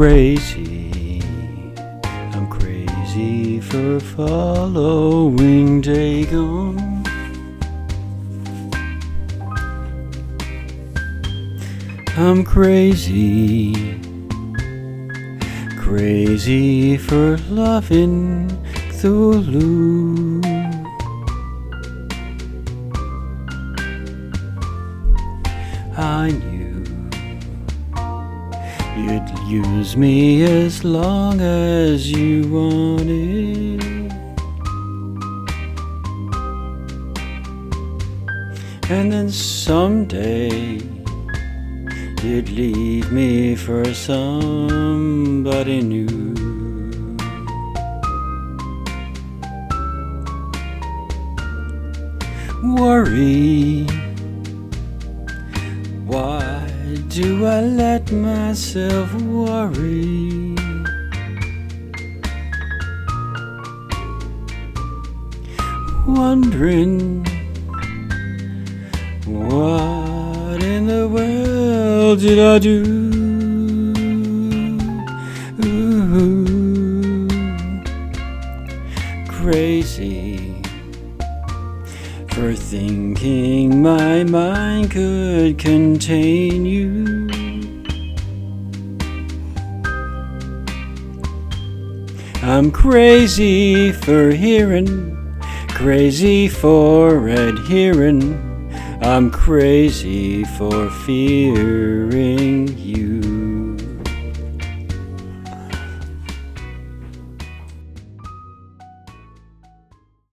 crazy. I'm crazy for following Dagon. I'm crazy. Crazy for loving Cthulhu. I knew you'd use me as long as you wanted. And then someday you'd leave me for somebody new. Worry. Do I let myself worry? Wondering what in the world did I do? Ooh, crazy for thinking my mind could contain you. I'm crazy for hearing, crazy for adhering. I'm crazy for fearing.